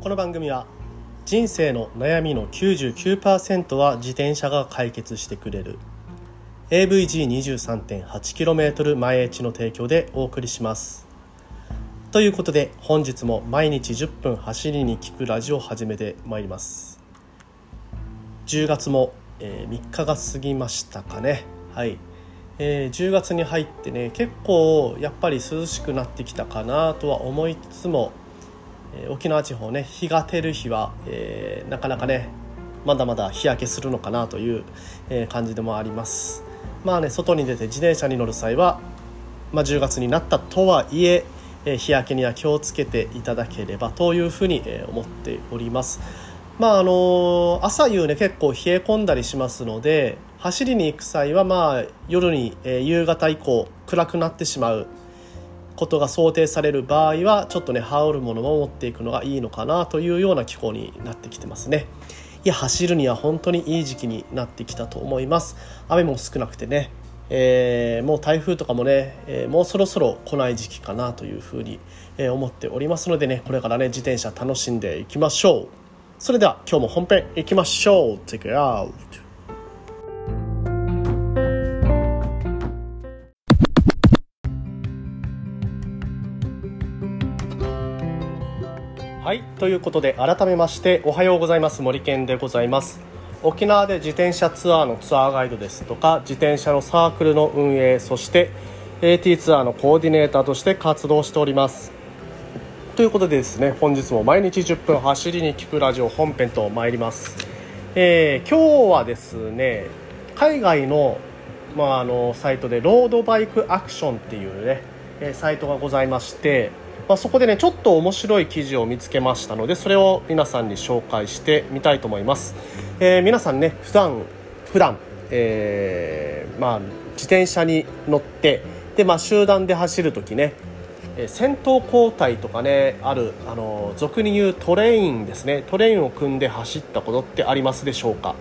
この番組は人生の悩みの99%は自転車が解決してくれる。AVG23.8km 前エチの提供でお送りします。ということで本日も毎日10分走りに聞くラジオを始めてまいります。10月も、えー、3日が過ぎましたかね。はい。えー、10月に入ってね結構やっぱり涼しくなってきたかなとは思いつつも、え、沖縄地方ね日が照る日は、えー、なかなかねまだまだ日焼けするのかなという、え感じでもあります。まあね外に出て自転車に乗る際は、まあ、10月になったとはいええ日焼けには気をつけていただければというふうに、え思っております。まああの朝夕ね結構冷え込んだりしますので走りに行く際はまあ夜に、えー、夕方以降暗くなってしまうことが想定される場合はちょっとね羽織るものを持っていくのがいいのかなというような気候になってきてますね。いや走るには本当にいい時期になってきたと思います。雨も少なくてね、えー、もう台風とかもね、えー、もうそろそろ来ない時期かなというふうに、え思っておりますのでねこれからね自転車楽しんでいきましょう。それでは今日も本編いきましょう。Take it out. はいということで改めましておはようございます。森健でございます。沖縄で自転車ツアーのツアーガイドですとか自転車のサークルの運営そして AT ツアーのコーディネーターとして活動しております。ということでですね本日も毎日10分走りに聞くラジオ本編と参ります、えー、今日はですね海外の,、まあ、あのサイトでロードバイクアクションっていうねサイトがございましてまあ、そこでねちょっと面白い記事を見つけましたのでそれを皆さんに紹介してみたいと思います、えー、皆さんね普段普段、えー、まあ、自転車に乗ってで、まあ、集団で走る時ね先頭交代とかねあるあの俗に言うトレインですね。トレインを組んで走ったことってありますでしょうか？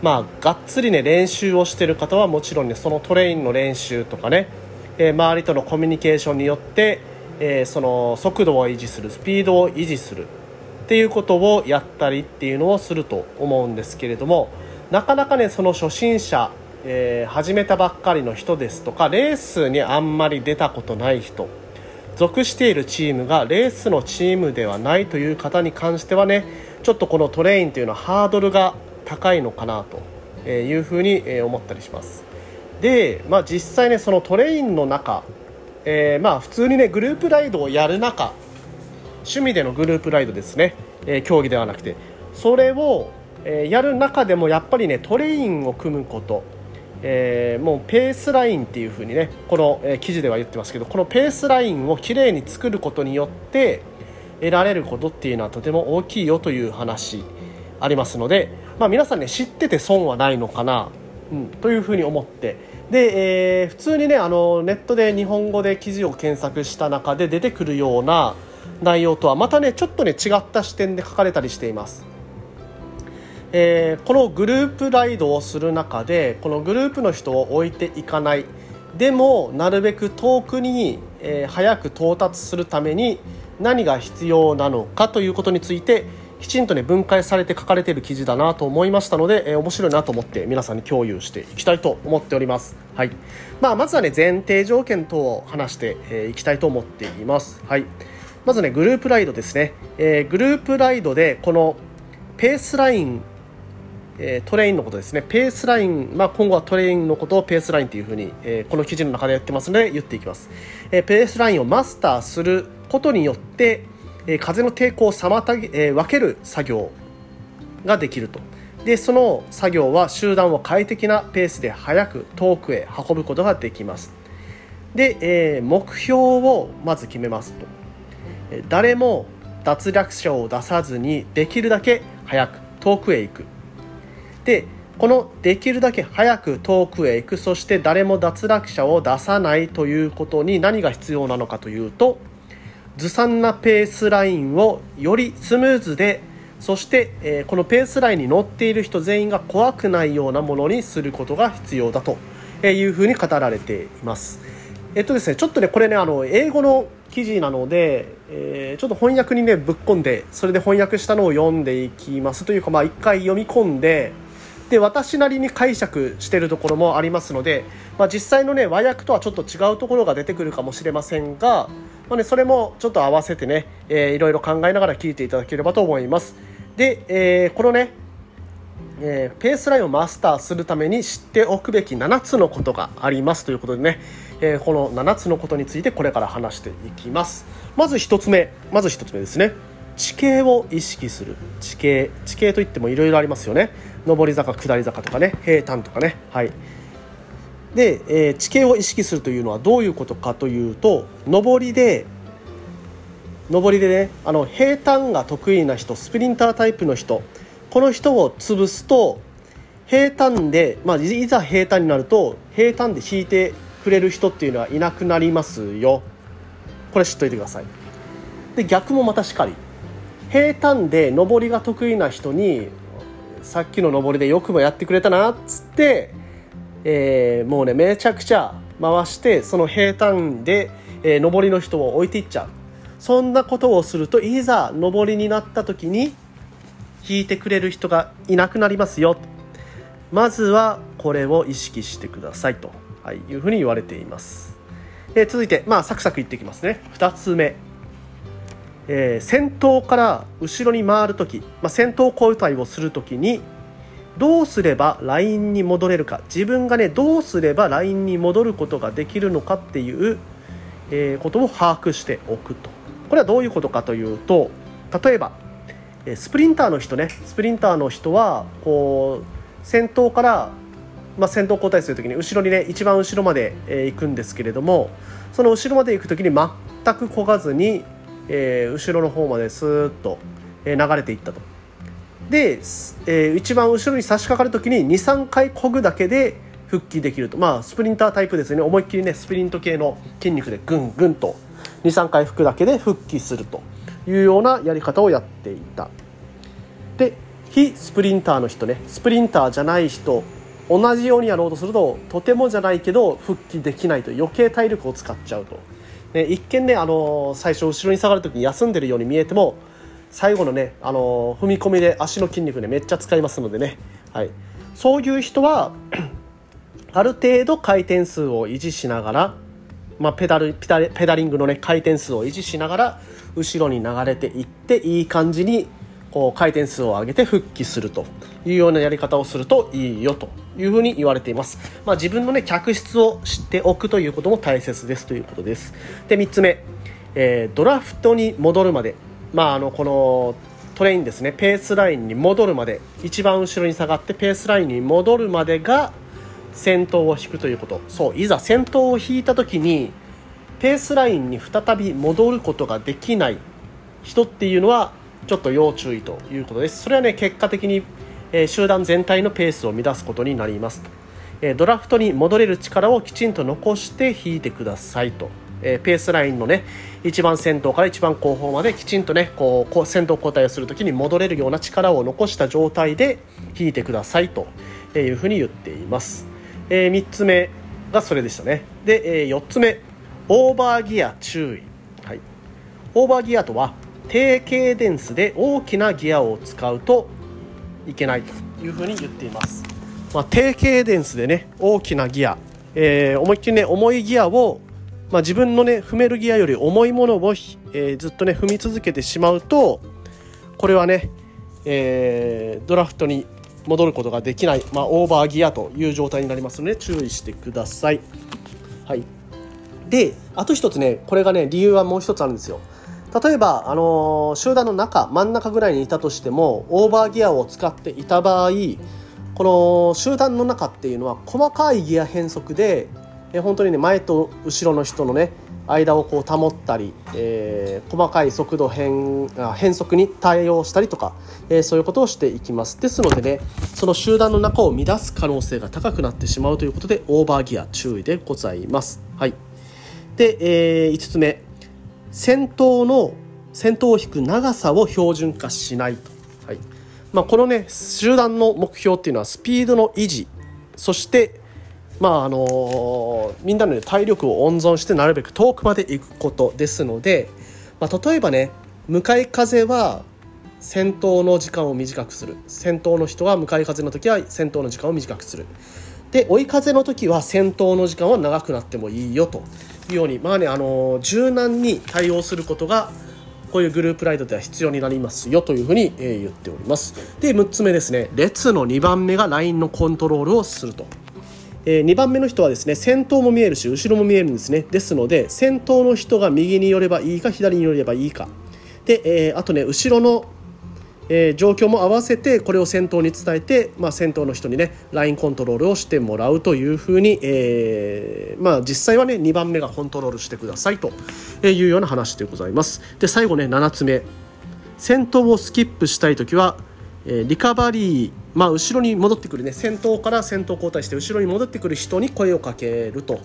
まあがっつりね練習をしてる方はもちろんねそのトレインの練習とかね、えー、周りとのコミュニケーションによってえー、その速度を維持するスピードを維持するっていうことをやったりっていうのをすると思うんですけれどもなかなかねその初心者、えー、始めたばっかりの人ですとかレースにあんまり出たことない人属しているチームがレースのチームではないという方に関してはねちょっとこのトレインというのはハードルが高いのかなというふうに思ったりします。で、まあ、実際ねそのトレインの中えー、まあ普通にねグループライドをやる中趣味でのグループライドですね、えー、競技ではなくて。それを、えー、やる中でもやっぱりねトレインを組むこと、えー、もうペースラインっていう風にねこの、えー、記事では言ってますけどこのペースラインをきれいに作ることによって得られることっていうのはとても大きいよという話ありますので、まあ、皆さんね知ってて損はないのかな、うん、というふうに思ってで、えー、普通にねあのネットで日本語で記事を検索した中で出てくるような内容とはまたねちょっとね違った視点で書かれたりしています。えー、このグループライドをする中でこのグループの人を置いていかないでもなるべく遠くに、えー、早く到達するために何が必要なのかということについてきちんとね分解されて書かれている記事だなと思いましたので、えー、面白いなと思って皆さんに共有していきたいと思っております。はい。まあ、まずはね前提条件等を話してい、えー、きたいと思っています。はい。まずねグループライドですね、えー、グループライドでこのペースラインえトレインのことですね。ペースライン、まあ、今後はトレインのことをペースラインというふうに、えー、この記事の中でやってますので言っていきます、えー、ペースラインをマスターすることによってえ風の抵抗を妨げ、え分ける作業ができると。でその作業は集団を快適なペースで早く遠くへ運ぶことができます。で、えー、目標をまず決めますと。誰も脱落者を出さずにできるだけ早く遠くへ行く。でこのできるだけ早く遠くへ行くそして誰も脱落者を出さないということに何が必要なのかというとずさんなペースラインをよりスムーズでそして、え、このペースラインに乗っている人全員が怖くないようなものにすることが必要だというふうに語られています。えっとですね、ちょっとね、これね、あの、英語の記事なので、えー、ちょっと翻訳にねぶっ込んでそれで翻訳したのを読んでいきますというかまあ一回読み込んでで私なりに解釈してるところもありますので、まあ、実際のね和訳とはちょっと違うところが出てくるかもしれませんが、まあね、それもちょっと合わせてね、えー、いろいろ考えながら聞いていただければと思います。で、えー、このね、えー、ペースラインをマスターするために知っておくべき7つのことがありますということでね、えこの7つのことについてこれから話していきます。まず1つ目まず1つ目ですね。地形を意識する。地形。地形といってもいろいろありますよね。上り坂下り坂とかね平坦とかね。はい。で、えー、地形を意識するというのはどういうことかというと上りで上りでねあの平坦が得意な人スプリンタータイプの人この人を潰すと平坦で、まあ、いざ平坦になると平坦で引いてくれる人っていうのはいなくなりますよ。これ知っといてください。で逆もまたしかり。平坦で上りが得意な人にさっきの上りでよくもやってくれたなっつって、えー、もうねめちゃくちゃ回してその平坦で、えー、上りの人を置いていっちゃう。そんなことをするといざ上りになった時に引いてくれる人がいなくなりますよ。まずはこれを意識してくださいと、はい、いうふうに言われています、えー、続いてまあサクサクいってきますね。2つ目。えー、先頭から後ろに回る時、まあ、先頭交代をする時にどうすればラインに戻れるか。自分がねどうすればラインに戻ることができるのかっていう、えー、ことを把握しておくと。これはどういうことかというと例えばスプリンターの人ね。スプリンターの人はこう先頭から、まあ、先頭交代する時に後ろにね一番後ろまで、行くんですけれどもその後ろまで行く時に全く漕がずにえー、後ろの方までスーッと流れていったと。で、えー、一番後ろに差し掛かる時に23回こぐだけで復帰できると。まあスプリンタータイプですね。思いっきりねスプリント系の筋肉でぐんぐんと23回吹くだけで復帰するというようなやり方をやっていた。で非スプリンターの人ね。スプリンターじゃない人同じようにやろうとするととてもじゃないけど復帰できないと余計体力を使っちゃうと。ね、一見ね、あの最初後ろに下がる時に休んでるように見えても最後のね、あの踏み込みで足の筋肉ねめっちゃ使いますのでね、はい、そういう人は ある程度回転数を維持しながら、まあ、ペダルペダペダリングのね回転数を維持しながら後ろに流れていっていい感じにこう回転数を上げて復帰するというようなやり方をするといいよというふうに言われています、まあ、自分のね客室を知っておくということも大切ですということです。で3つ目、えー、ドラフトに戻るまで。まああのこのトレインですね。ペースラインに戻るまで一番後ろに下がってペースラインに戻るまでが先頭を引くということ。そういざ先頭を引いた時にペースラインに再び戻ることができない人っていうのはちょっと要注意ということです。それはね結果的に、え、集団全体のペースを乱すことになりますえ、ドラフトに戻れる力をきちんと残して引いてくださいと、えー、ペースラインのね一番先頭から一番後方まできちんとねこう先頭交代をするときに戻れるような力を残した状態で引いてくださいというふうに言っています、えー、3つ目がそれでしたね。で、えー、4つ目オーバーギア注意、はい、オーバーギアとは低ケーデンスで大きなギアを使うといけないというふうに言っています、まあ、低ケーデンスでね大きなギア、えー、思いっきりね重いギアを、まあ、自分のね踏めるギアより重いものを、えー、ずっとね踏み続けてしまうとこれはね、えー、ドラフトに戻ることができない、まあ、オーバーギアという状態になりますので注意してください。はい、であと一つねこれがね理由はもう一つあるんですよ。例えば、あのー、集団の中真ん中ぐらいにいたとしてもオーバーギアを使っていた場合この集団の中っていうのは細かいギア変速でえ本当にね前と後ろの人のね間をこう保ったり、えー、細かい速度変変速に対応したりとか、えー、そういうことをしていきます。ですのでねその集団の中を乱す可能性が高くなってしまうということでオーバーギア注意でございます。はい、で、えー、5つ目。先頭の先頭を引く長さを標準化しないと、はい。まあ、このね集団の目標っていうのはスピードの維持。そして、まああのみんなの、ね、体力を温存してなるべく遠くまで行くことですので、まあ、例えばね向かい風は先頭の時間を短くする。先頭の人は向かい風の時は先頭の時間を短くする。で追い風の時は先頭の時間は長くなってもいいよというようにまあねあの柔軟に対応することがこういうグループライドでは必要になりますよというふうに、え言っております。で6つ目ですね。列の2番目がラインのコントロールをすると。えー、2番目の人はですね先頭も見えるし後ろも見えるんですね。ですので先頭の人が右に寄ればいいか左に寄ればいいか。で、えー、あとね後ろの、えー、状況も合わせてこれを先頭に伝えて、まあ、先頭の人にねラインコントロールをしてもらうというふうに、えー、まあ、実際はね2番目がコントロールしてくださいというような話でございます。で最後ね7つ目。先頭をスキップしたい時はえリカバリー、まあ、後ろに戻ってくるね先頭から先頭交代して後ろに戻ってくる人に声をかけると。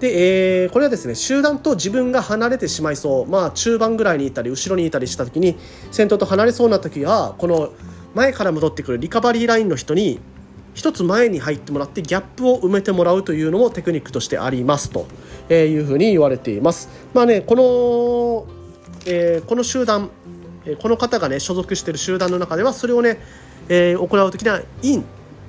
で、えー、これはですね集団と自分が離れてしまいそう、まあ、中盤ぐらいにいたり後ろにいたりした時に先頭と離れそうな時はこの前から戻ってくるリカバリーラインの人に一つ前に入ってもらってギャップを埋めてもらうというのもテクニックとしてありますというふうに言われています。まあね、この、えー、この集団この方がね所属している集団の中ではそれをね、えー、行う時には「イン」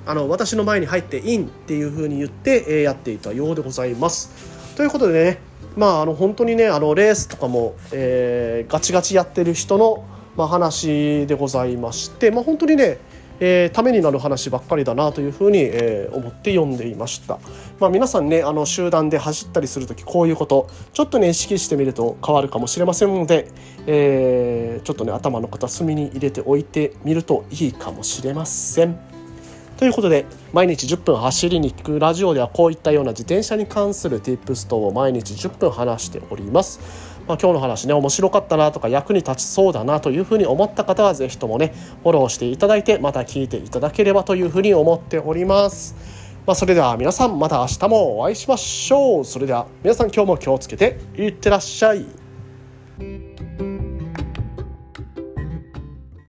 あの私の前に入って「in」っていうふうに言って、えー、やっていたようでございます。ということでねまああの本当にねあのレースとかも、えー、ガチガチやってる人の、まあ、話でございまして、まあ、本当にねえー、ためになる話ばっかりだなというふうに、えー、思って読んでいました、まあ、皆さんねあの集団で走ったりする時こういうことちょっとね意識してみると変わるかもしれませんので、えー、ちょっとね頭の片隅に入れておいてみるといいかもしれません。ということで毎日10分走りに行くラジオではこういったような自転車に関する Tips 等を毎日10分話しております。まあ、今日の話ね面白かったなとか役に立ちそうだなというふうに思った方は是非ともねフォローしていただいてまた聞いていただければというふうに思っております。まあ、それでは皆さんまた明日もお会いしましょう。それでは皆さん今日も気をつけていってらっしゃい。